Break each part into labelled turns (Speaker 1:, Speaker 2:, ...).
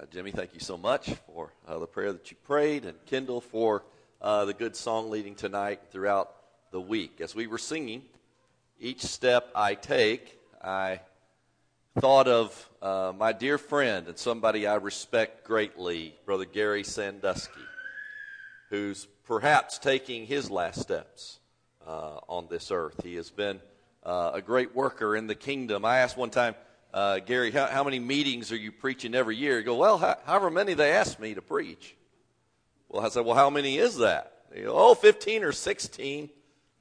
Speaker 1: Uh, Jimmy, thank you so much for uh, the prayer that you prayed, and Kendall for uh, the good song leading tonight throughout the week. As we were singing, each step I take, I thought of uh, my dear friend and somebody I respect greatly, Brother Gary Sandusky, who's perhaps taking his last steps uh, on this earth. He has been uh, a great worker in the kingdom. I asked one time, uh, Gary, how, how, many meetings are you preaching every year? You go, well, how, however many they ask me to preach. Well, I said, well, how many is that? Go, oh, 15 or 16.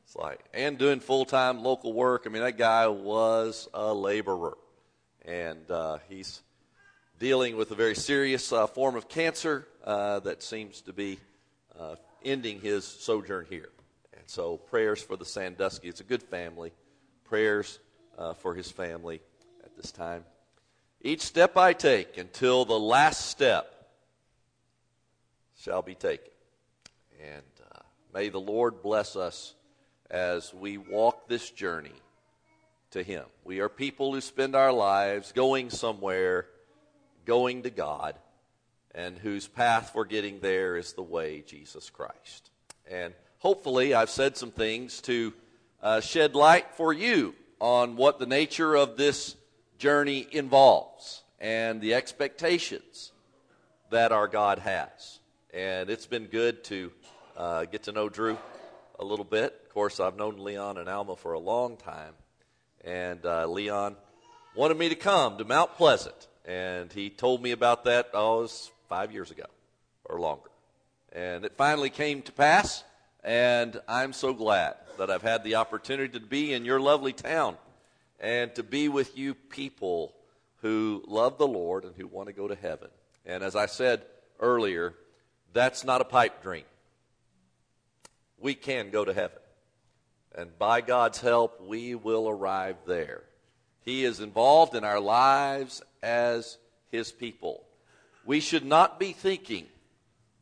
Speaker 1: It's like, and doing full time local work. I mean, that guy was a laborer. And uh, he's dealing with a very serious uh, form of cancer uh, that seems to be uh, ending his sojourn here. And so, prayers for the Sandusky. It's a good family. Prayers uh, for his family this time. Each step I take until the last step shall be taken. And uh, may the Lord bless us as we walk this journey to Him. We are people who spend our lives going somewhere, going to God, and whose path for getting there is the way, Jesus Christ. And hopefully, I've said some things to uh, shed light for you on what the nature of this journey involves and the expectations that our God has. And it's been good to uh, get to know Drew a little bit. Of course, I've known Leon and Alma for a long time. And uh, Leon wanted me to come to Mount Pleasant. And he told me about that, oh, it was five years ago or longer. And it finally came to pass. And I'm so glad that I've had the opportunity to be in your lovely town and to be with you people who love the Lord and who want to go to heaven. And as I said earlier, that's not a pipe dream. We can go to heaven. And by God's help, we will arrive there. He is involved in our lives as His people. We should not be thinking,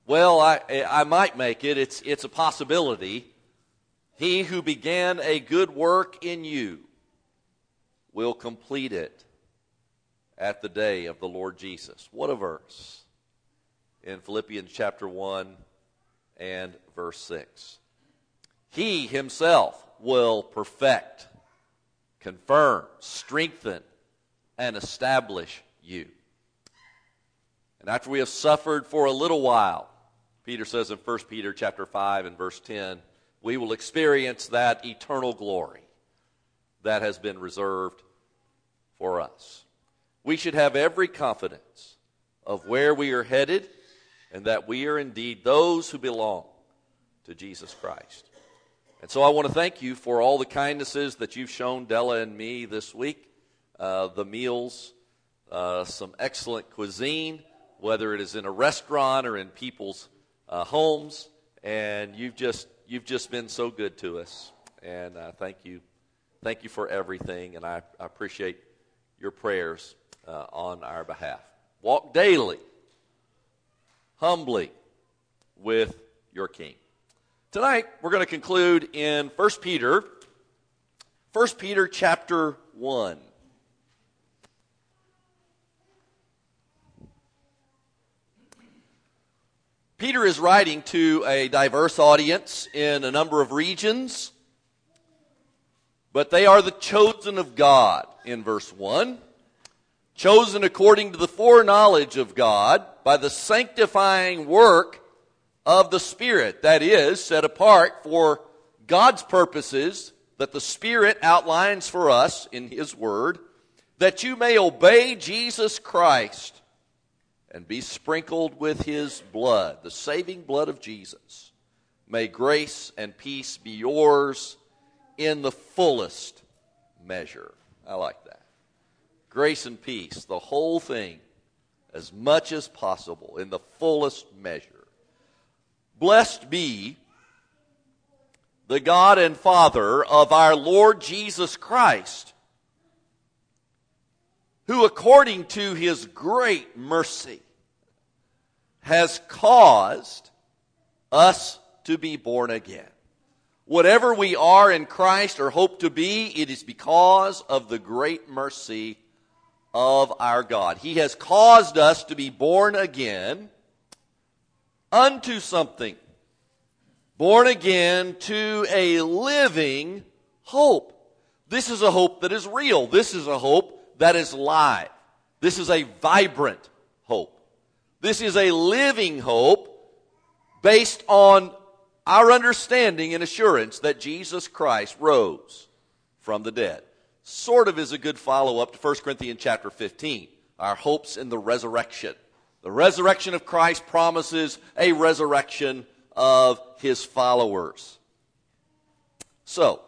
Speaker 1: well, I, I might make it. It's, it's a possibility. He who began a good work in you will complete it at the day of the Lord Jesus. What a verse in Philippians chapter 1 and verse 6. He himself will perfect, confirm, strengthen, and establish you. And after we have suffered for a little while, Peter says in 1 Peter chapter 5 and verse 10, we will experience that eternal glory that has been reserved for us. We should have every confidence of where we are headed and that we are indeed those who belong to Jesus Christ. And so I want to thank you for all the kindnesses that you've shown Della and me this week. Uh, the meals, uh, some excellent cuisine, whether it is in a restaurant or in people's uh, homes, and you've just you've just been so good to us. And uh, thank you, thank you for everything, and I, I appreciate your prayers uh, on our behalf. Walk daily, humbly with your King. Tonight, we're going to conclude in 1 Peter, 1 Peter chapter 1. Peter is writing to a diverse audience in a number of regions, but they are the chosen of God in verse 1. Chosen according to the foreknowledge of God by the sanctifying work of the Spirit. That is, set apart for God's purposes that the Spirit outlines for us in His Word, that you may obey Jesus Christ and be sprinkled with His blood, the saving blood of Jesus. May grace and peace be yours in the fullest measure. I like that. Grace and peace, the whole thing, as much as possible, in the fullest measure. Blessed be the God and Father of our Lord Jesus Christ, who according to his great mercy has caused us to be born again Whatever we are in Christ or hope to be, it is because of the great mercy of our God. He has caused us to be born again unto something. Born again to a living hope. This is a hope that is real. This is a hope that is live. This is a vibrant hope. This is a living hope based on our understanding and assurance that Jesus Christ rose from the dead. Sort of is a good follow up to 1 Corinthians chapter 15, our hopes in the resurrection. The resurrection of Christ promises a resurrection of his followers. So,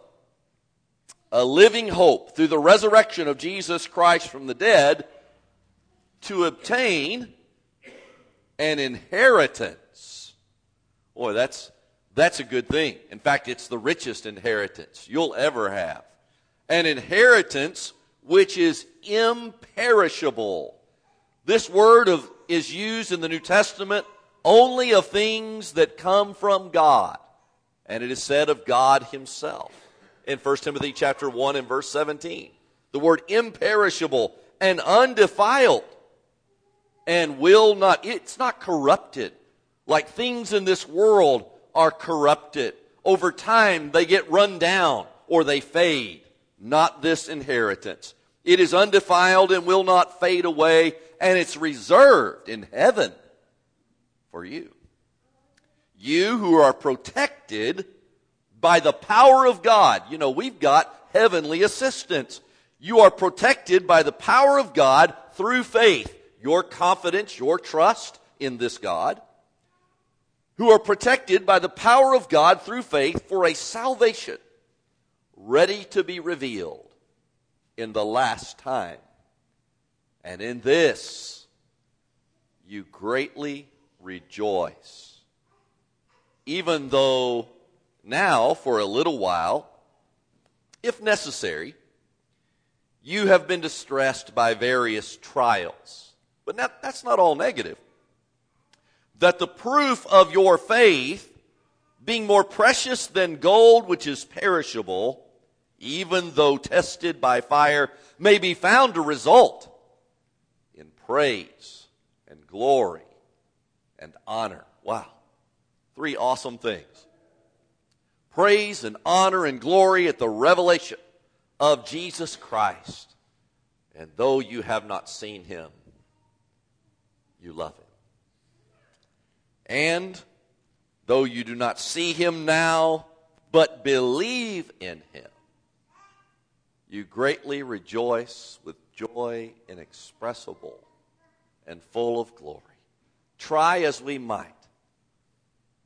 Speaker 1: a living hope through the resurrection of Jesus Christ from the dead to obtain an inheritance. Boy, that's, that's a good thing. In fact, it's the richest inheritance you'll ever have. An inheritance which is imperishable. This word of, is used in the New Testament only of things that come from God. And it is said of God himself in 1 Timothy chapter 1 and verse 17. The word imperishable and undefiled and will not, it's not corrupted. Like things in this world are corrupted. Over time, they get run down or they fade. Not this inheritance. It is undefiled and will not fade away, and it's reserved in heaven for you. You who are protected by the power of God. You know, we've got heavenly assistance. You are protected by the power of God through faith your confidence, your trust in this God, who are protected by the power of God through faith for a salvation ready to be revealed in the last time. And in this, you greatly rejoice. Even though now, for a little while, if necessary, you have been distressed by various trials but that, that's not all negative. That the proof of your faith, being more precious than gold which is perishable, even though tested by fire, may be found to result in praise and glory and honor. Wow. Three awesome things. Praise and honor and glory at the revelation of Jesus Christ. And though you have not seen him, you love him. And though you do not see him now, but believe in him, you greatly rejoice with joy inexpressible and full of glory. Try as we might,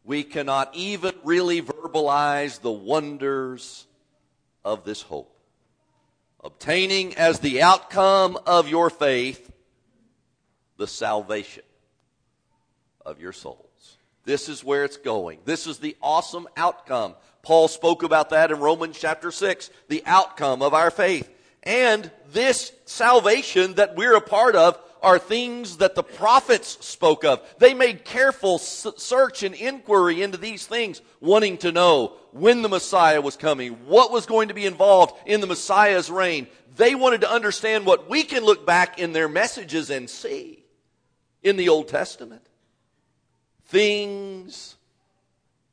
Speaker 1: we cannot even really verbalize the wonders of this hope. Obtaining as the outcome of your faith the salvation of your souls. This is where it's going. This is the awesome outcome. Paul spoke about that in Romans chapter 6, the outcome of our faith. And this salvation that we're a part of are things that the prophets spoke of. They made careful search and inquiry into these things, wanting to know when the Messiah was coming, what was going to be involved in the Messiah's reign. They wanted to understand what we can look back in their messages and see in the Old Testament. Things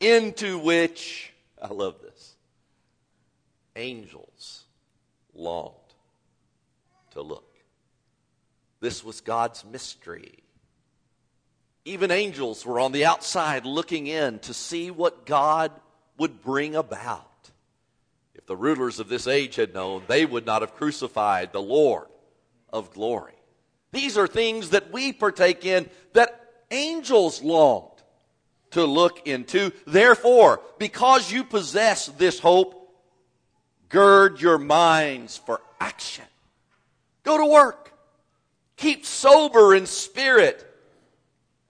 Speaker 1: into which, I love this, angels longed to look. This was God's mystery. Even angels were on the outside looking in to see what God would bring about. If the rulers of this age had known, they would not have crucified the Lord of glory. These are things that we partake in that angels longed to look into. Therefore, because you possess this hope, gird your minds for action. Go to work. Keep sober in spirit.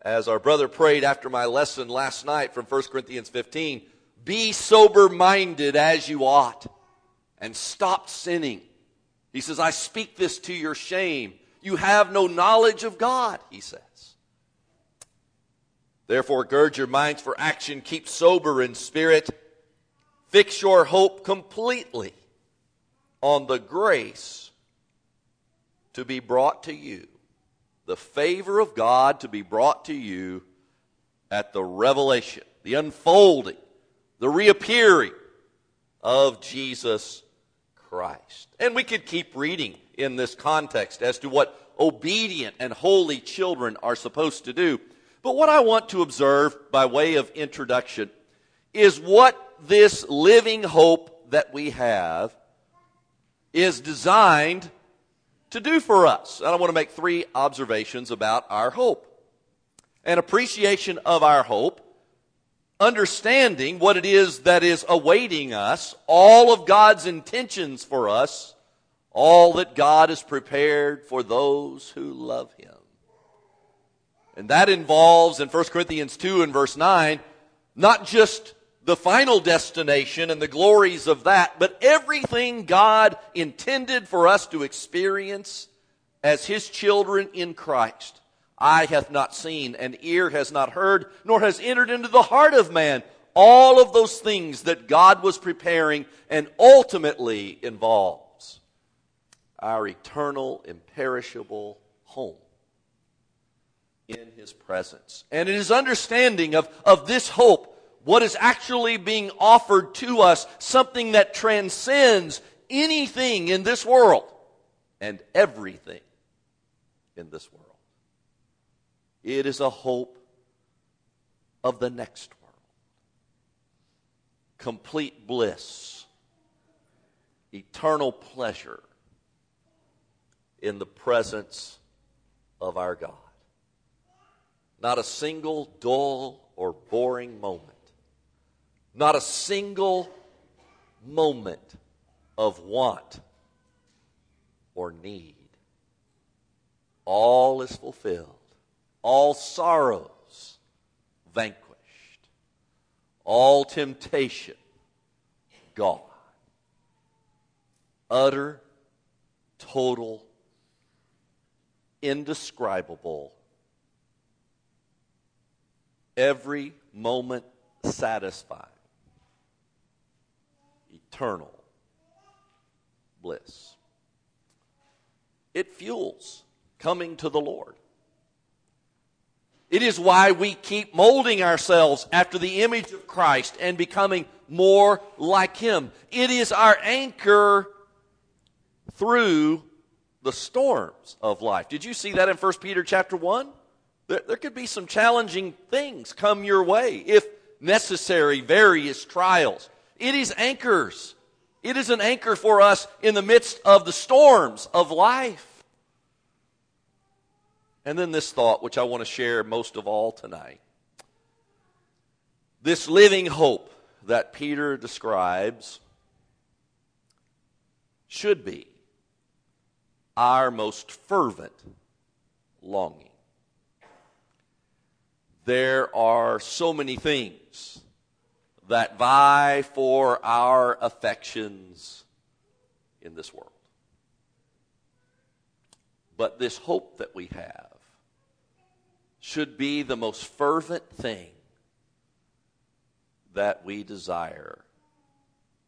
Speaker 1: As our brother prayed after my lesson last night from 1 Corinthians 15, be sober minded as you ought and stop sinning. He says, I speak this to your shame. You have no knowledge of God, he says. Therefore, gird your minds for action, keep sober in spirit, fix your hope completely on the grace to be brought to you, the favor of God to be brought to you at the revelation, the unfolding, the reappearing of Jesus Christ. And we could keep reading in this context as to what obedient and holy children are supposed to do. But what I want to observe by way of introduction is what this living hope that we have is designed to do for us. And I want to make three observations about our hope. An appreciation of our hope, understanding what it is that is awaiting us, all of God's intentions for us, all that God has prepared for those who love Him. And that involves in 1 Corinthians 2 and verse 9, not just the final destination and the glories of that, but everything God intended for us to experience as His children in Christ. Eye hath not seen, and ear has not heard, nor has entered into the heart of man all of those things that God was preparing and ultimately involves our eternal, imperishable home in His presence. And it is understanding of, of this hope what is actually being offered to us, something that transcends anything in this world and everything in this world. It is a hope of the next world. Complete bliss, eternal pleasure in the presence of our God. Not a single dull or boring moment not a single moment of want or need. All is fulfilled. All sorrows vanquished. All temptation gone. Utter, total, indescribable, every moment satisfied eternal bliss. It fuels coming to the Lord. It is why we keep molding ourselves after the image of Christ and becoming more like Him. It is our anchor through the storms of life. Did you see that in 1 Peter chapter 1? There, there could be some challenging things come your way if necessary, various trials. It is anchors. It is an anchor for us in the midst of the storms of life. And then this thought, which I want to share most of all tonight. This living hope that Peter describes should be our most fervent longing. There are so many things that vie for our affections in this world. But this hope that we have should be the most fervent thing that we desire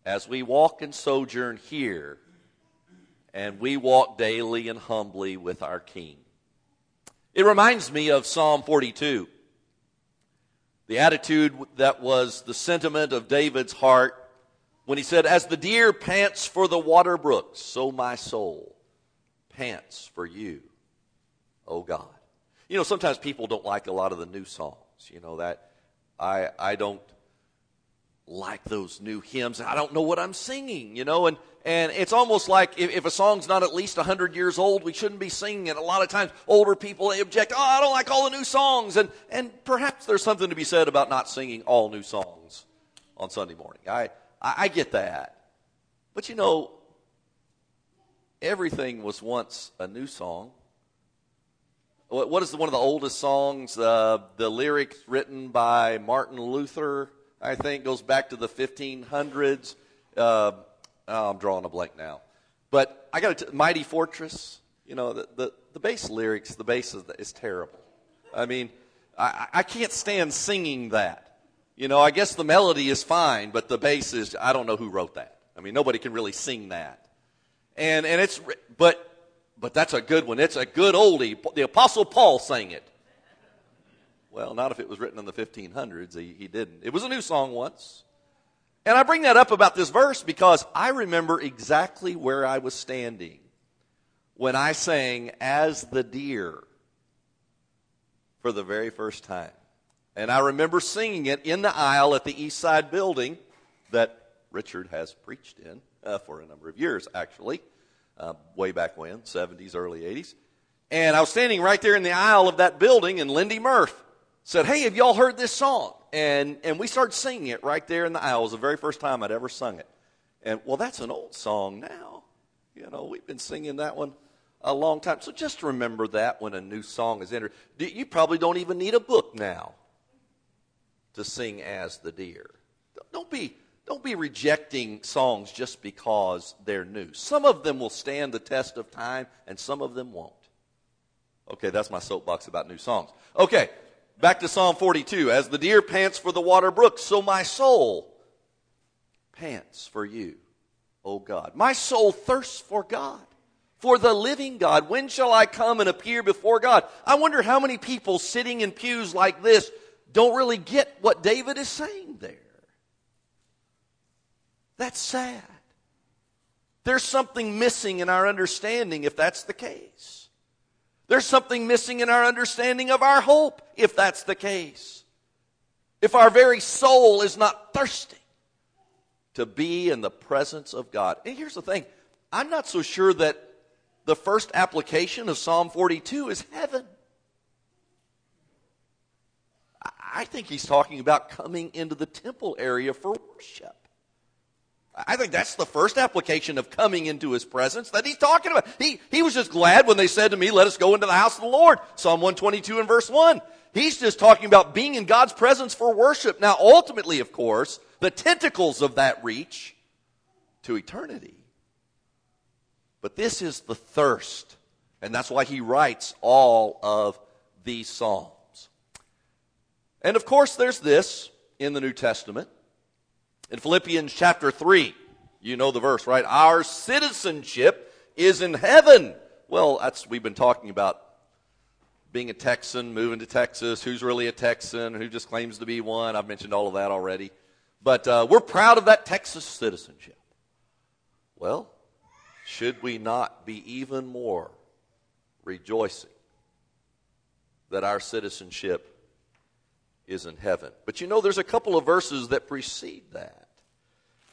Speaker 1: as we walk and sojourn here and we walk daily and humbly with our King. It reminds me of Psalm 42. The attitude that was the sentiment of David's heart when he said, As the deer pants for the water brooks, so my soul pants for you, O God. You know, sometimes people don't like a lot of the new songs. You know, that I, I don't like those new hymns. I don't know what I'm singing, you know, and, and it's almost like if, if a song's not at least 100 years old, we shouldn't be singing it. A lot of times, older people they object, oh, I don't like all the new songs. And, and perhaps there's something to be said about not singing all new songs on Sunday morning. I, I, I get that. But you know, everything was once a new song. What, what is the, one of the oldest songs? Uh, the lyrics written by Martin Luther I think, goes back to the 1500s. Uh, oh, I'm drawing a blank now. But I got a Mighty Fortress, you know, the, the, the bass lyrics, the bass is, is terrible. I mean, I, I can't stand singing that. You know, I guess the melody is fine, but the bass is, I don't know who wrote that. I mean, nobody can really sing that. And, and it's, but, But that's a good one. It's a good oldie. The Apostle Paul sang it. Well, not if it was written in the 1500s. He, he didn't. It was a new song once. And I bring that up about this verse because I remember exactly where I was standing when I sang As the Deer for the very first time. And I remember singing it in the aisle at the East Side building that Richard has preached in uh, for a number of years, actually, uh, way back when, 70s, early 80s. And I was standing right there in the aisle of that building, and Lindy Murph said, Hey, have y'all heard this song? And, and we started singing it right there in the aisle. It was the very first time I'd ever sung it. And, well, that's an old song now. You know, we've been singing that one a long time. So just remember that when a new song is entered. You probably don't even need a book now to sing as the deer. Don't be, don't be rejecting songs just because they're new. Some of them will stand the test of time, and some of them won't. Okay, that's my soapbox about new songs. Okay, back to Psalm 42. As the deer pants for the water brook, so my soul pants for you, O God. My soul thirsts for God, for the living God. When shall I come and appear before God? I wonder how many people sitting in pews like this don't really get what David is saying there. That's sad. There's something missing in our understanding if that's the case. There's something missing in our understanding of our hope if that's the case. If our very soul is not thirsty to be in the presence of God. And here's the thing I'm not so sure that the first application of Psalm 42 is heaven. I think he's talking about coming into the temple area for worship. I think that's the first application of coming into his presence that he's talking about. He, he was just glad when they said to me, let us go into the house of the Lord. Psalm 122 and verse 1. He's just talking about being in God's presence for worship. Now, ultimately, of course, the tentacles of that reach to eternity. But this is the thirst. And that's why he writes all of these psalms. And of course, there's this in the New Testament. In Philippians chapter 3, you know the verse, right? Our citizenship is in heaven. Well, that's, we've been talking about being a Texan, moving to Texas, who's really a Texan, who just claims to be one. I've mentioned all of that already. But uh, we're proud of that Texas citizenship. Well, should we not be even more rejoicing that our citizenship is in heaven. But you know, there's a couple of verses that precede that.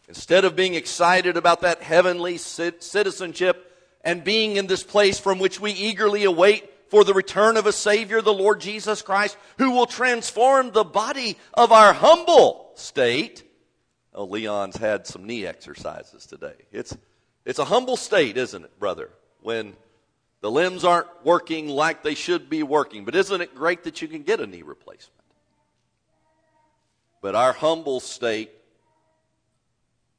Speaker 1: Instead of being excited about that heavenly citizenship and being in this place from which we eagerly await for the return of a Savior, the Lord Jesus Christ, who will transform the body of our humble state. Oh, Leon's had some knee exercises today. It's, it's a humble state, isn't it, brother? When the limbs aren't working like they should be working. But isn't it great that you can get a knee replacement? But our humble state,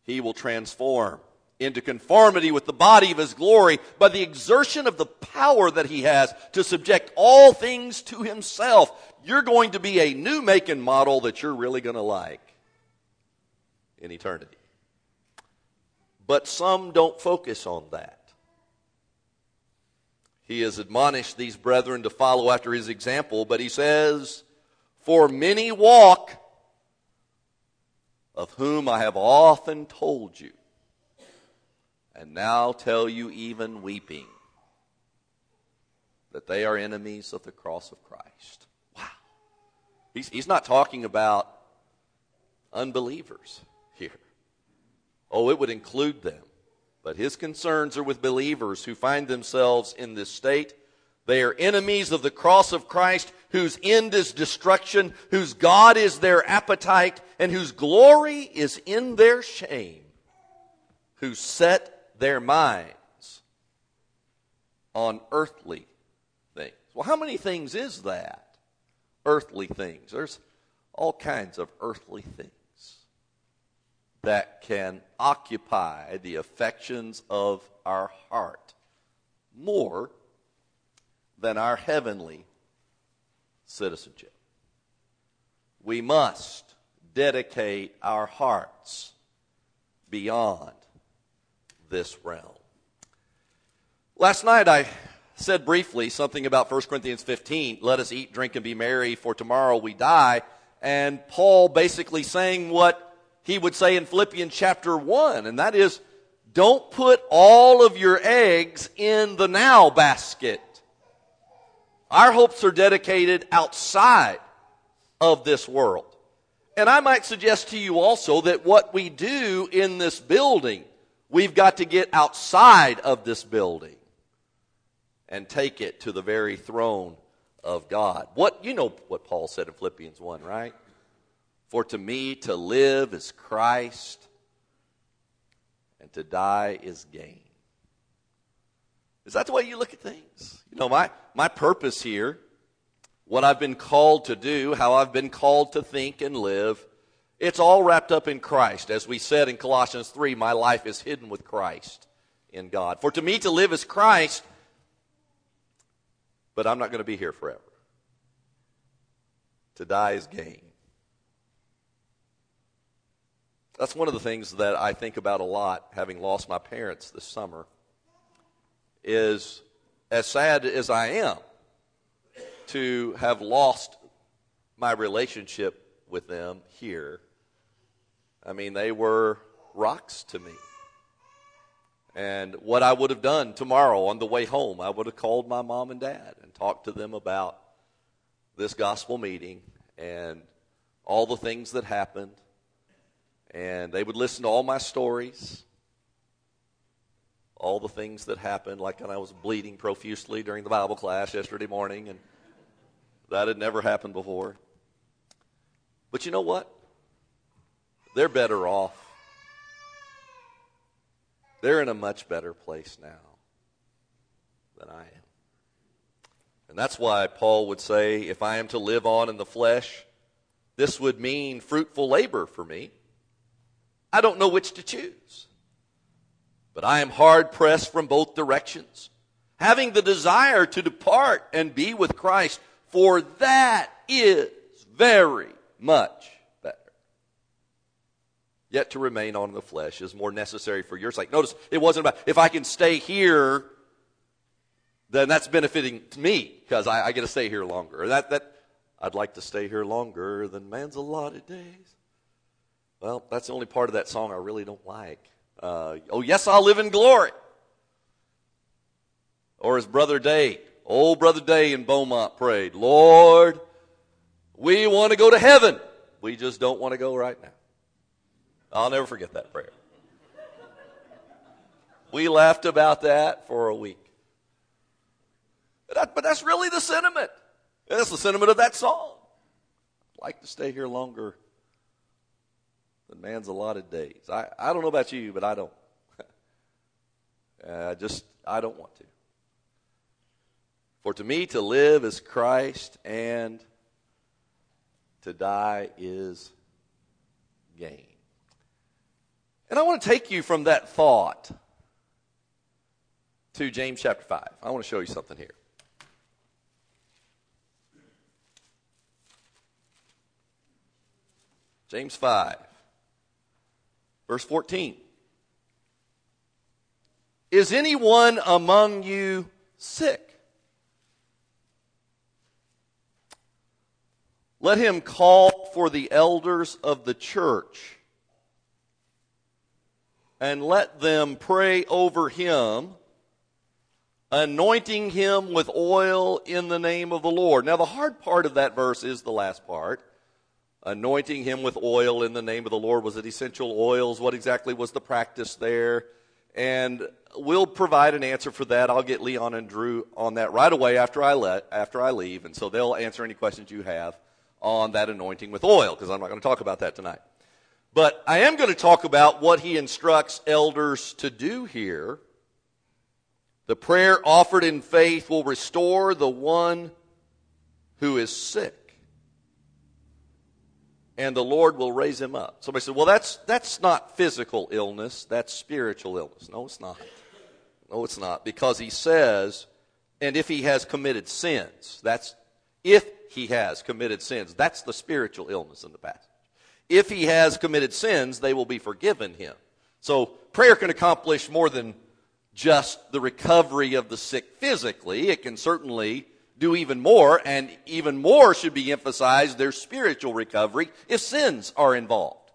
Speaker 1: He will transform into conformity with the body of His glory by the exertion of the power that He has to subject all things to Himself. You're going to be a new make and model that you're really going to like in eternity. But some don't focus on that. He has admonished these brethren to follow after his example, but he says, For many walk of whom I have often told you, and now tell you even weeping, that they are enemies of the cross of Christ. Wow. He's, he's not talking about unbelievers here. Oh, it would include them. But his concerns are with believers who find themselves in this state they are enemies of the cross of Christ, whose end is destruction, whose God is their appetite, and whose glory is in their shame, who set their minds on earthly things. Well, how many things is that? Earthly things. There's all kinds of earthly things that can occupy the affections of our heart more than our heavenly citizenship. We must dedicate our hearts beyond this realm. Last night I said briefly something about 1 Corinthians 15. Let us eat, drink, and be merry, for tomorrow we die. And Paul basically saying what he would say in Philippians chapter 1, and that is, don't put all of your eggs in the now basket. Our hopes are dedicated outside of this world. And I might suggest to you also that what we do in this building, we've got to get outside of this building and take it to the very throne of God. What you know what Paul said in Philippians 1, right? For to me to live is Christ and to die is gain. Is that the way you look at things? You know, my, my purpose here, what I've been called to do, how I've been called to think and live, it's all wrapped up in Christ. As we said in Colossians 3, my life is hidden with Christ in God. For to me to live is Christ but I'm not going to be here forever. To die is gain. That's one of the things that I think about a lot, having lost my parents this summer, is as sad as I am to have lost my relationship with them here. I mean, they were rocks to me. And what I would have done tomorrow on the way home, I would have called my mom and dad and talked to them about this gospel meeting and all the things that happened. And they would listen to all my stories, all the things that happened, like when I was bleeding profusely during the Bible class yesterday morning, and that had never happened before. But you know what? They're better off they're in a much better place now than I am. And that's why Paul would say, if I am to live on in the flesh, this would mean fruitful labor for me. I don't know which to choose. But I am hard pressed from both directions, having the desire to depart and be with Christ, for that is very much better. Yet to remain on the flesh is more necessary for your sake. Notice it wasn't about if I can stay here, then that's benefiting me because I, I, get to stay here longer. That that I'd like to stay here longer than man's allotted days. Well, that's the only part of that song I really don't like. Uh, oh yes, I'll live in glory. Or his Brother Day, old Brother Day in Beaumont prayed, Lord, we want to go to heaven. We just don't want to go right now. I'll never forget that prayer. We laughed about that for a week. But, that, but that's really the sentiment. That's the sentiment of that song. I'd like to stay here longer than man's allotted days. I, I don't know about you, but I don't. I just, I don't want to. For to me, to live is Christ, and to die is gain. And I want to take you from that thought to James chapter 5. I want to show you something here. James 5, verse 14. Is anyone among you sick? Let him call for the elders of the church and let them pray over him, anointing him with oil in the name of the Lord. Now, the hard part of that verse is the last part. Anointing him with oil in the name of the Lord. Was it essential oils? What exactly was the practice there? And we'll provide an answer for that. I'll get Leon and Drew on that right away after I let after I leave, and so they'll answer any questions you have on that anointing with oil because I'm not going to talk about that tonight. But I am going to talk about what he instructs elders to do here. The prayer offered in faith will restore the one who is sick. And the Lord will raise him up. Somebody said, well, that's, that's not physical illness, that's spiritual illness. No, it's not. No, it's not. Because he says, and if he has committed sins, that's if he has committed sins. That's the spiritual illness in the past if he has committed sins, they will be forgiven him. So prayer can accomplish more than just the recovery of the sick physically. It can certainly do even more, and even more should be emphasized their spiritual recovery if sins are involved.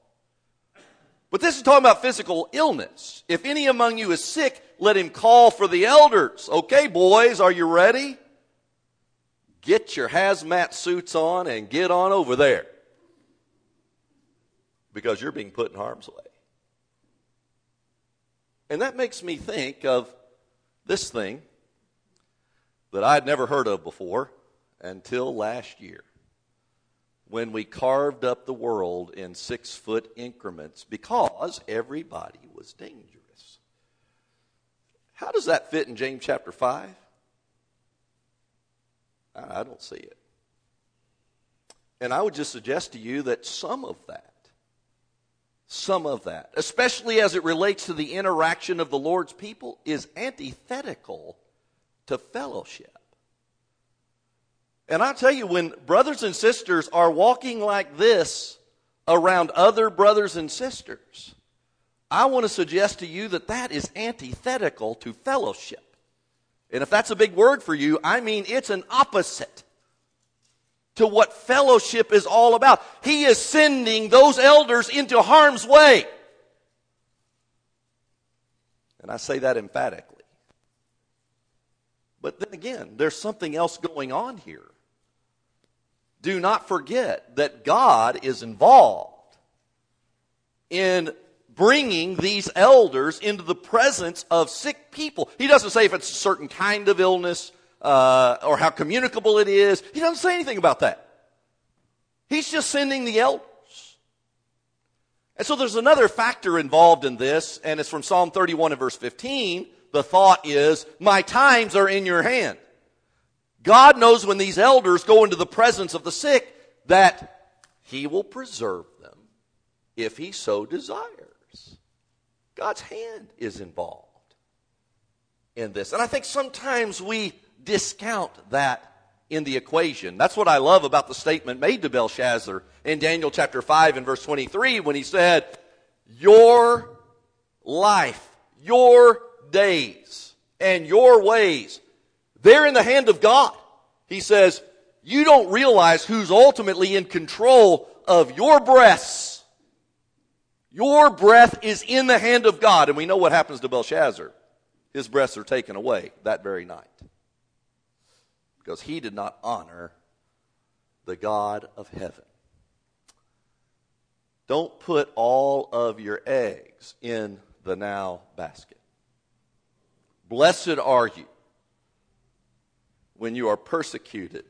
Speaker 1: But this is talking about physical illness. If any among you is sick, let him call for the elders. Okay, boys, are you ready? Get your hazmat suits on and get on over there. Because you're being put in harm's way. And that makes me think of this thing that I'd never heard of before until last year when we carved up the world in six foot increments because everybody was dangerous. How does that fit in James chapter 5? I don't see it. And I would just suggest to you that some of that, some of that, especially as it relates to the interaction of the Lord's people, is antithetical to fellowship. And I tell you, when brothers and sisters are walking like this around other brothers and sisters, I want to suggest to you that that is antithetical to fellowship. And if that's a big word for you, I mean it's an opposite to what fellowship is all about. He is sending those elders into harm's way. And I say that emphatically. But then again, there's something else going on here. Do not forget that God is involved in bringing these elders into the presence of sick people. He doesn't say if it's a certain kind of illness uh, or how communicable it is. He doesn't say anything about that. He's just sending the elders. And so there's another factor involved in this, and it's from Psalm 31 and verse 15 the thought is, my times are in your hand. God knows when these elders go into the presence of the sick that he will preserve them if he so desires. God's hand is involved in this. And I think sometimes we discount that in the equation. That's what I love about the statement made to Belshazzar in Daniel chapter 5 and verse 23 when he said, Your life, your days and your ways, they're in the hand of God. He says, you don't realize who's ultimately in control of your breaths. Your breath is in the hand of God. And we know what happens to Belshazzar. His breaths are taken away that very night. Because he did not honor the God of heaven. Don't put all of your eggs in the now basket. Blessed are you when you are persecuted.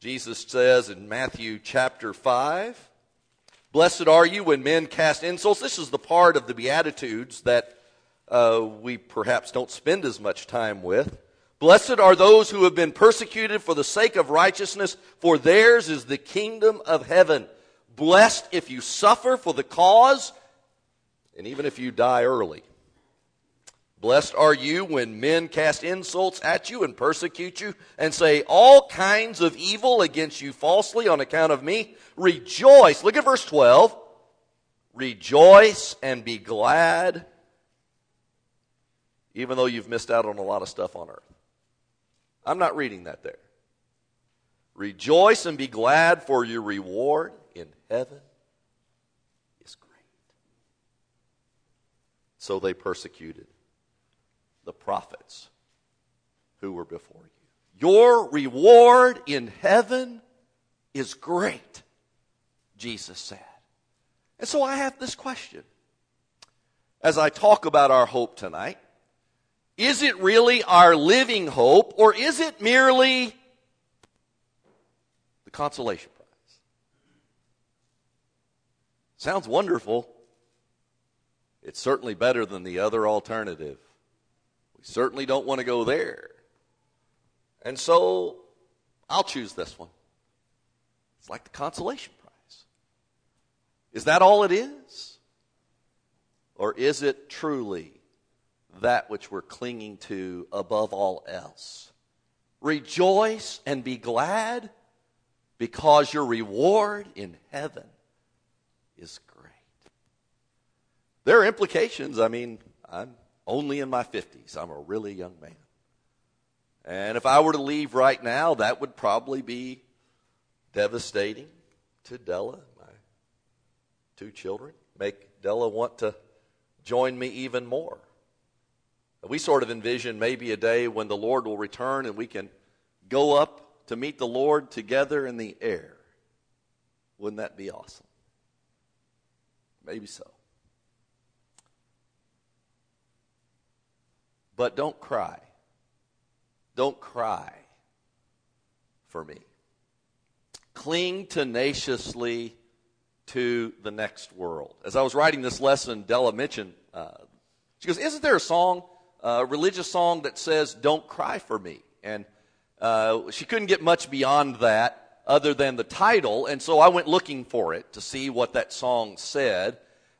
Speaker 1: Jesus says in Matthew chapter 5, Blessed are you when men cast insults. This is the part of the Beatitudes that uh, we perhaps don't spend as much time with. Blessed are those who have been persecuted for the sake of righteousness, for theirs is the kingdom of heaven. Blessed if you suffer for the cause, and even if you die early. Blessed are you when men cast insults at you and persecute you and say all kinds of evil against you falsely on account of me. Rejoice. Look at verse 12. Rejoice and be glad, even though you've missed out on a lot of stuff on earth. I'm not reading that there. Rejoice and be glad, for your reward in heaven is great. So they persecuted the prophets who were before you. Your reward in heaven is great, Jesus said. And so I have this question. As I talk about our hope tonight, is it really our living hope or is it merely the consolation prize? Sounds wonderful. It's certainly better than the other alternative. We certainly don't want to go there. And so I'll choose this one. It's like the consolation prize. Is that all it is? Or is it truly that which we're clinging to above all else? Rejoice and be glad because your reward in heaven is great. There are implications. I mean, I'm only in my 50s. I'm a really young man. And if I were to leave right now, that would probably be devastating to Della, my two children. Make Della want to join me even more. We sort of envision maybe a day when the Lord will return and we can go up to meet the Lord together in the air. Wouldn't that be awesome? Maybe so. But don't cry. Don't cry for me. Cling tenaciously to the next world. As I was writing this lesson, Della mentioned, uh, she goes, Isn't there a song, a religious song that says, Don't cry for me? And uh, she couldn't get much beyond that other than the title, and so I went looking for it to see what that song said.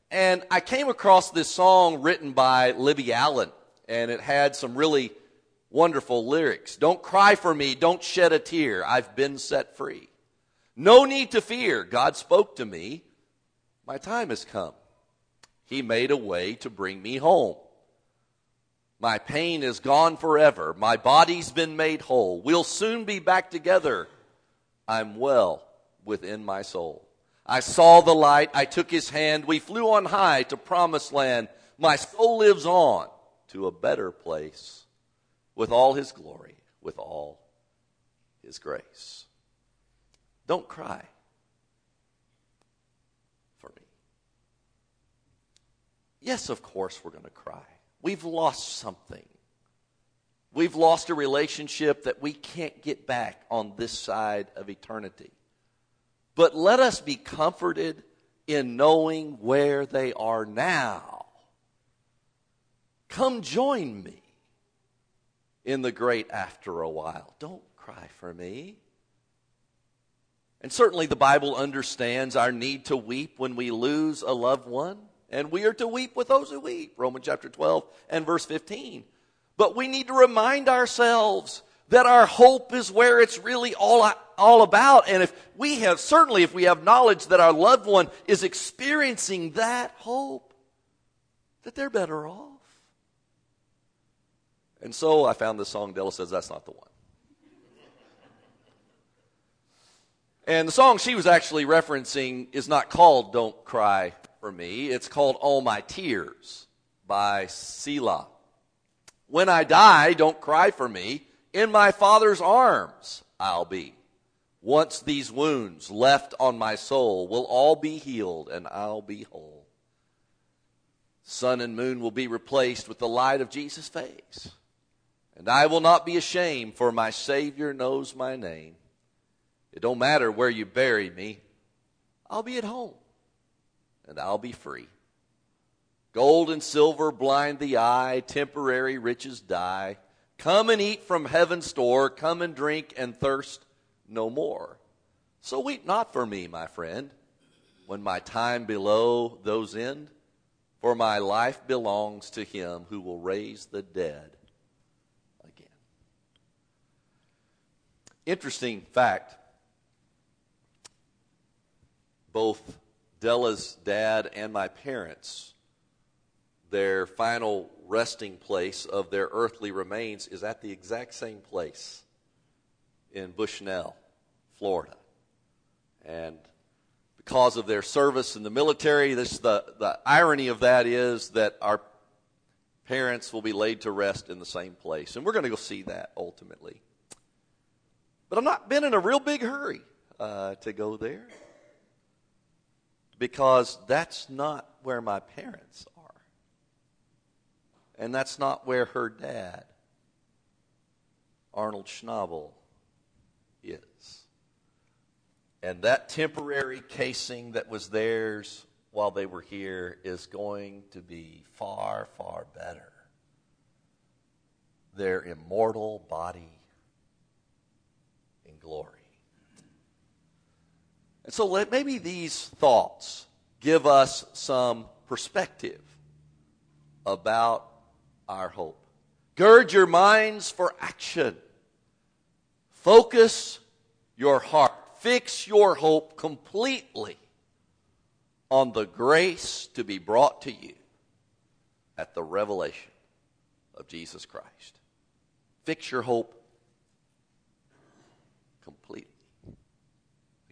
Speaker 1: And I came across this song written by Libby Allen, and it had some really wonderful lyrics. Don't cry for me, don't shed a tear, I've been set free. No need to fear, God spoke to me, my time has come. He made a way to bring me home. My pain is gone forever. My body's been made whole. We'll soon be back together. I'm well within my soul. I saw the light. I took his hand. We flew on high to promised land. My soul lives on to a better place with all his glory, with all his grace. Don't cry for me. Yes, of course, we're going to cry. We've lost something. We've lost a relationship that we can't get back on this side of eternity. But let us be comforted in knowing where they are now. Come join me in the great after a while. Don't cry for me. And certainly the Bible understands our need to weep when we lose a loved one. And we are to weep with those who weep. Romans chapter 12 and verse 15. But we need to remind ourselves that our hope is where it's really all, all about. And if we have, certainly if we have knowledge that our loved one is experiencing that hope, that they're better off. And so I found this song, Della says that's not the one. And the song she was actually referencing is not called Don't Cry for Me. It's called All My Tears by Selah. When I die, don't cry for me. In my Father's arms I'll be. Once these wounds left on my soul will all be healed and I'll be whole. Sun and moon will be replaced with the light of Jesus' face. And I will not be ashamed, for my Savior knows my name. It don't matter where you bury me, I'll be at home and I'll be free. Gold and silver blind the eye, temporary riches die. Come and eat from heaven's store, come and drink and thirst no more. So weep not for me, my friend, when my time below those end, for my life belongs to him who will raise the dead again. Interesting fact both Della's dad and my parents, their final resting place of their earthly remains is at the exact same place in Bushnell, Florida. And because of their service in the military, this, the, the irony of that is that our parents will be laid to rest in the same place. And we're going to go see that ultimately. But I've not been in a real big hurry uh, to go there because that's not where my parents are. And that's not where her dad, Arnold Schnabel, is. And that temporary casing that was theirs while they were here is going to be far, far better. Their immortal body glory. And so let maybe these thoughts give us some perspective about our hope. Gird your minds for action. Focus your heart. Fix your hope completely on the grace to be brought to you at the revelation of Jesus Christ. Fix your hope completely.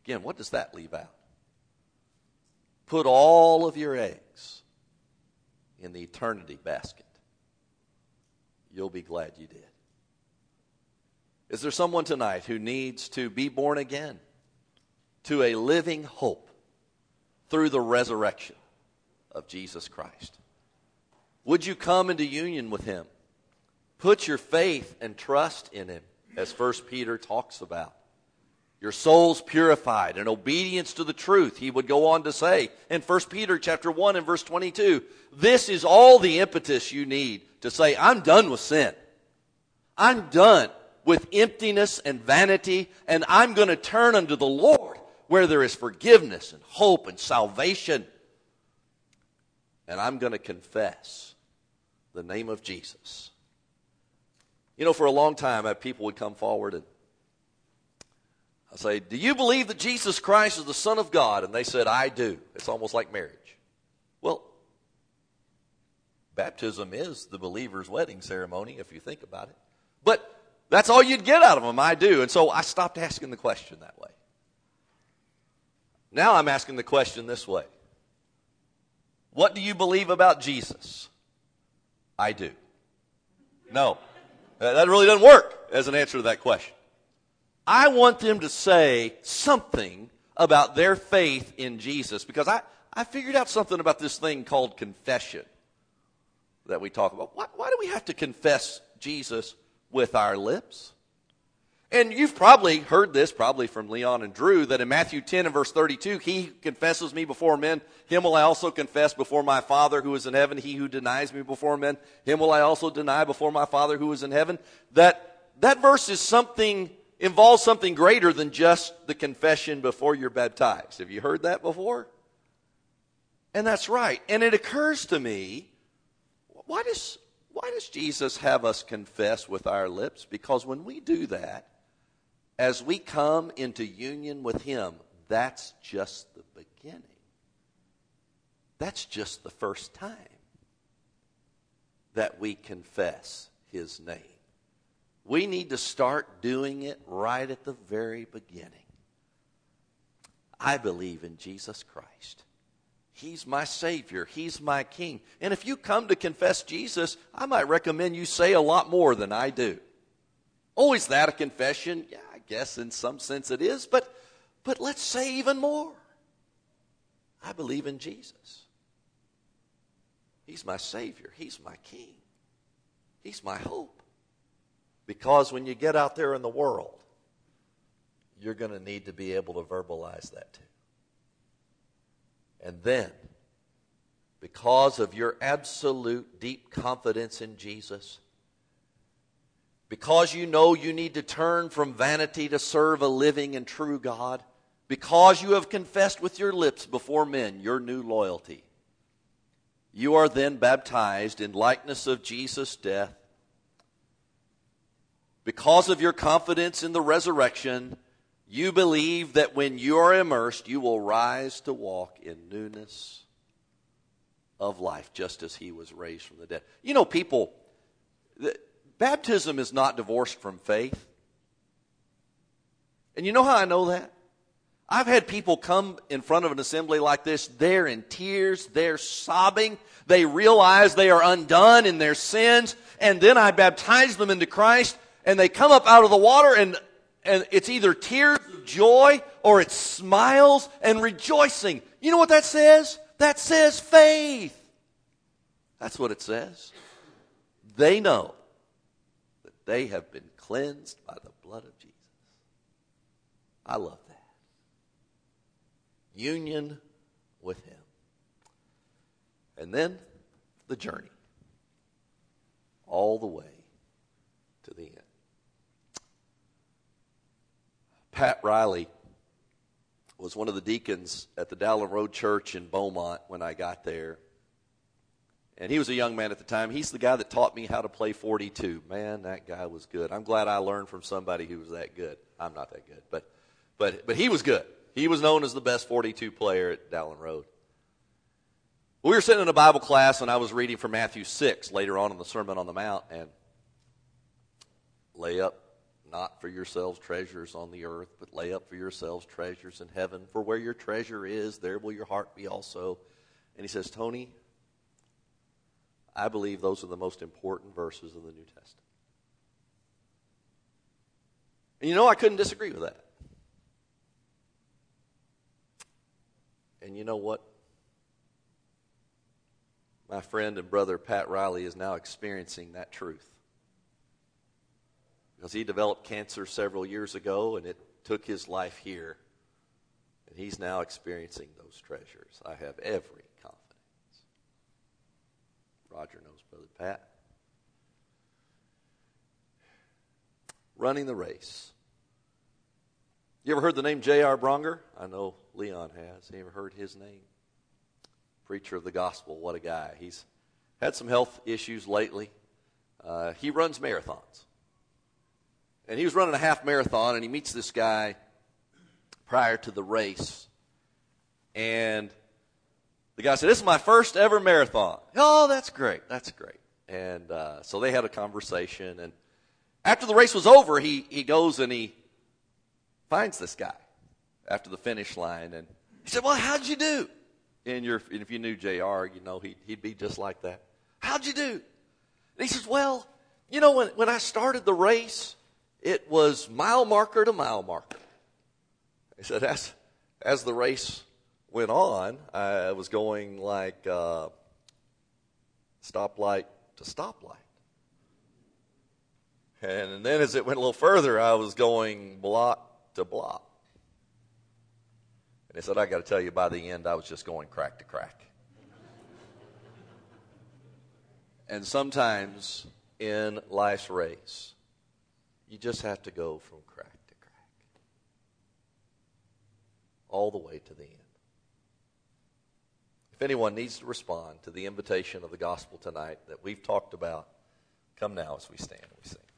Speaker 1: Again, what does that leave out? Put all of your eggs in the eternity basket. You'll be glad you did. Is there someone tonight who needs to be born again to a living hope through the resurrection of Jesus Christ? Would you come into union with him? Put your faith and trust in him, as 1 Peter talks about. Your soul's purified in obedience to the truth, he would go on to say in 1 Peter chapter 1 and verse 22. This is all the impetus you need to say, I'm done with sin. I'm done with emptiness and vanity, and I'm going to turn unto the Lord where there is forgiveness and hope and salvation. And I'm going to confess the name of Jesus. You know, for a long time, people would come forward and I say, Do you believe that Jesus Christ is the Son of God? And they said, I do. It's almost like marriage. Well, baptism is the believer's wedding ceremony, if you think about it. But that's all you'd get out of them. I do. And so I stopped asking the question that way. Now I'm asking the question this way What do you believe about Jesus? I do. No, that really doesn't work as an answer to that question. I want them to say something about their faith in Jesus because I, I figured out something about this thing called confession that we talk about. Why, why do we have to confess Jesus with our lips? And you've probably heard this, probably from Leon and Drew, that in Matthew 10 and verse 32, he confesses me before men. Him will I also confess before my Father who is in heaven. He who denies me before men, him will I also deny before my Father who is in heaven. That, that verse is something involves something greater than just the confession before you're baptized. Have you heard that before? And that's right. And it occurs to me, why does, why does Jesus have us confess with our lips? Because when we do that, as we come into union with Him, that's just the beginning. That's just the first time that we confess His name. We need to start doing it right at the very beginning. I believe in Jesus Christ. He's my Savior. He's my King. And if you come to confess Jesus, I might recommend you say a lot more than I do. Oh, is that a confession? Yeah, I guess in some sense it is, but, but let's say even more. I believe in Jesus. He's my Savior. He's my King. He's my hope. Because when you get out there in the world, you're going to need to be able to verbalize that too. And then, because of your absolute deep confidence in Jesus, because you know you need to turn from vanity to serve a living and true God, because you have confessed with your lips before men your new loyalty, you are then baptized in likeness of Jesus' death because of your confidence in the resurrection, you believe that when you are immersed, you will rise to walk in newness of life, just as he was raised from the dead. You know, people, baptism is not divorced from faith. And you know how I know that? I've had people come in front of an assembly like this. They're in tears. They're sobbing. They realize they are undone in their sins. And then I baptize them into Christ and they come up out of the water and, and it's either tears of joy or it's smiles and rejoicing. You know what that says? That says faith. That's what it says. They know that they have been cleansed by the blood of Jesus. I love that. Union with Him. And then the journey. All the way to the end. Pat Riley was one of the deacons at the Dowlen Road Church in Beaumont when I got there. And he was a young man at the time. He's the guy that taught me how to play 42. Man, that guy was good. I'm glad I learned from somebody who was that good. I'm not that good, but but but he was good. He was known as the best 42 player at Dowlen Road. We were sitting in a Bible class, and I was reading from Matthew 6 later on in the Sermon on the Mount, and lay up not for yourselves treasures on the earth, but lay up for yourselves treasures in heaven. For where your treasure is, there will your heart be also. And he says, Tony, I believe those are the most important verses of the New Testament. And you know, I couldn't disagree with that. And you know what? My friend and brother Pat Riley is now experiencing that truth. Because he developed cancer several years ago and it took his life here. And he's now experiencing those treasures. I have every confidence. Roger knows Brother Pat. Running the race. You ever heard the name J.R. Bronger? I know Leon has. You ever heard his name? preacher of the gospel. What a guy. He's had some health issues lately. Uh, he runs marathons. And he was running a half marathon, and he meets this guy prior to the race. And the guy said, This is my first ever marathon. Oh, that's great. That's great. And uh, so they had a conversation. And after the race was over, he, he goes and he finds this guy after the finish line. And he said, Well, how'd you do? and, your, and if you knew JR, you know he'd, he'd be just like that. How'd you do? And he says, Well, you know, when, when I started the race, it was mile marker to mile marker. He said, As, as the race went on, I was going like uh, stoplight to stoplight. And then as it went a little further, I was going block to block. And he said, I got to tell you, by the end, I was just going crack to crack. and sometimes in life's race, you just have to go from crack to crack, all the way to the end. If anyone needs to respond to the invitation of the gospel tonight that we've talked about, come now as we stand and we sing.